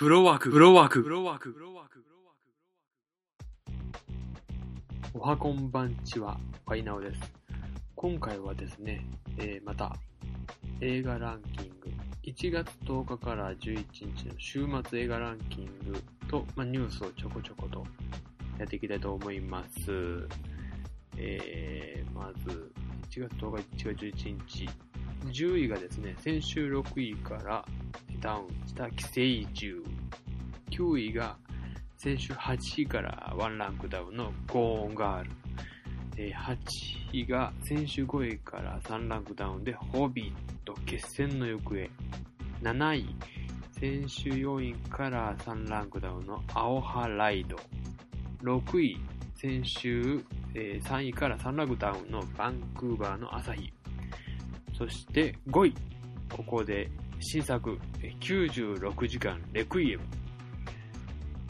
フロワーク、フロワーク、フロワーク、フロワーク、フロワーク。おはこんばんちは、ファイナオです。今回はですね、えー、また、映画ランキング、1月10日から11日の週末映画ランキングと、まあ、ニュースをちょこちょことやっていきたいと思います。えー、まず、1月10日、1月11日、10位がですね、先週6位からダウンした寄生獣。9位が先週8位からワンランクダウンのゴーンガール。え8位が先週5位から3ランクダウンでホビット決戦の行方。7位、先週4位から3ランクダウンのアオハライド。6位、先週、え3位から3ランクダウンのバンクーバーの朝日。そして5位、ここで新作、96時間レクイエム。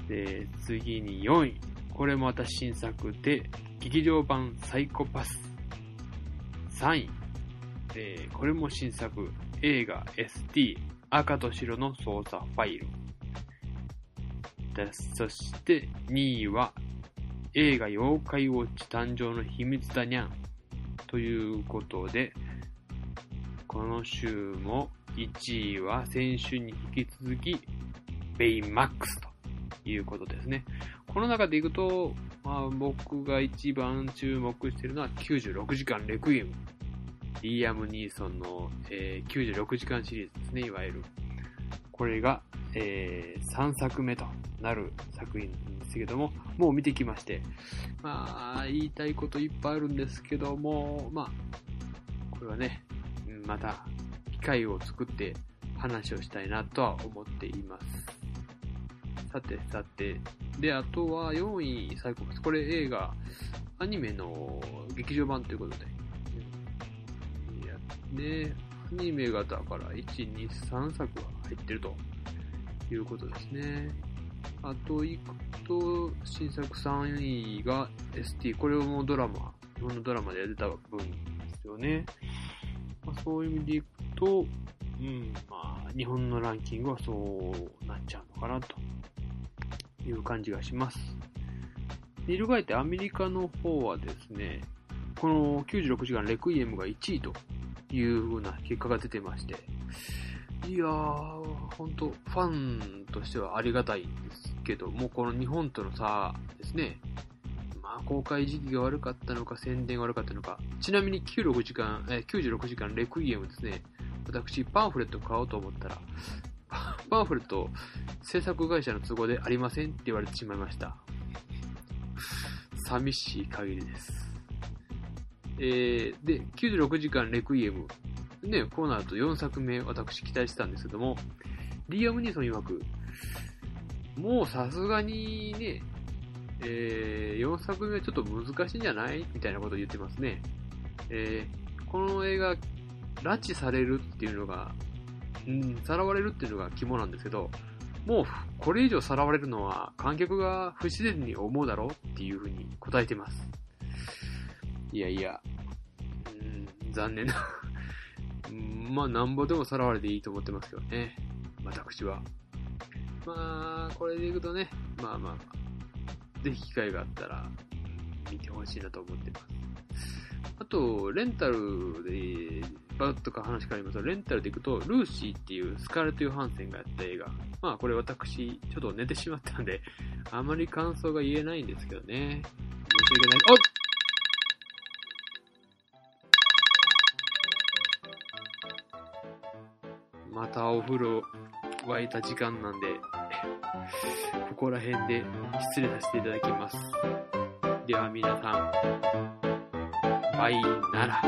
で、次に4位。これもまた新作で、劇場版サイコパス。3位。えこれも新作、映画 ST 赤と白の操作ファイル。そして2位は映画妖怪ウォッチ誕生の秘密だにゃん。ということで、この週も1位は先週に引き続き、ベイマックスということですね。この中でいくと、まあ、僕が一番注目しているのは96時間レクイエム。リアム・ニーソンの、えー96時間シリーズですね、いわゆる。これが、え3作目となる作品なんですけども、もう見てきまして、まあ、言いたいこといっぱいあるんですけども、まあ、これはね、また機会を作って話をしたいなとは思っています。さてさて、で、あとは4位、サイコパス。これ映画、アニメの劇場版ということで。いや、ね、アニメがだから1、2、3作は入ってるということですね。あと行くと、新作3位が ST。これもドラマ、日本のドラマでやってた分ですよね。まあ、そういう意味でいくと、うん、まあ、日本のランキングはそうなっちゃうのかなという感じがします。翻ってアメリカの方はですね、この96時間レクイエムが1位という風な結果が出てまして、いやー、本当ファンとしてはありがたいんですけども、この日本との差ですね、公開時期が悪かったのか、宣伝が悪かったのか、ちなみに96時間、えー96時間レクイエムですね、私、パンフレット買おうと思ったら、パンフレット、制作会社の都合でありませんって言われてしまいました。寂しい限りです。えー、で、96時間レクイエム。ね、こうなると4作目、私期待してたんですけども、リアム・ニーソン曰く、もうさすがにね、えー、4作目はちょっと難しいんじゃない？みたいなことを言ってますね。えー、この映画、拉致されるっていうのが、うん、さらわれるっていうのが肝なんですけど、もうこれ以上さらわれるのは観客が不自然に思うだろうっていうふうに答えてます。いやいや、うん、残念な。う んまあ、なんぼでもさらわれていいと思ってますけどね。私は。まあ、これでいくとね、まあまあ、ぜひ機会があったら、見てほしいなと思ってます。あと、レンタルで、バッとか話変わりますと、レンタルで行くと、ルーシーっていうスカーレット・ヨハンセンがやった映画。まあ、これ私、ちょっと寝てしまったんで、あまり感想が言えないんですけどね。申し訳ない。おっまたお風呂沸いた時間なんで、こら辺で失礼させていただきます。では皆さん、バイなら。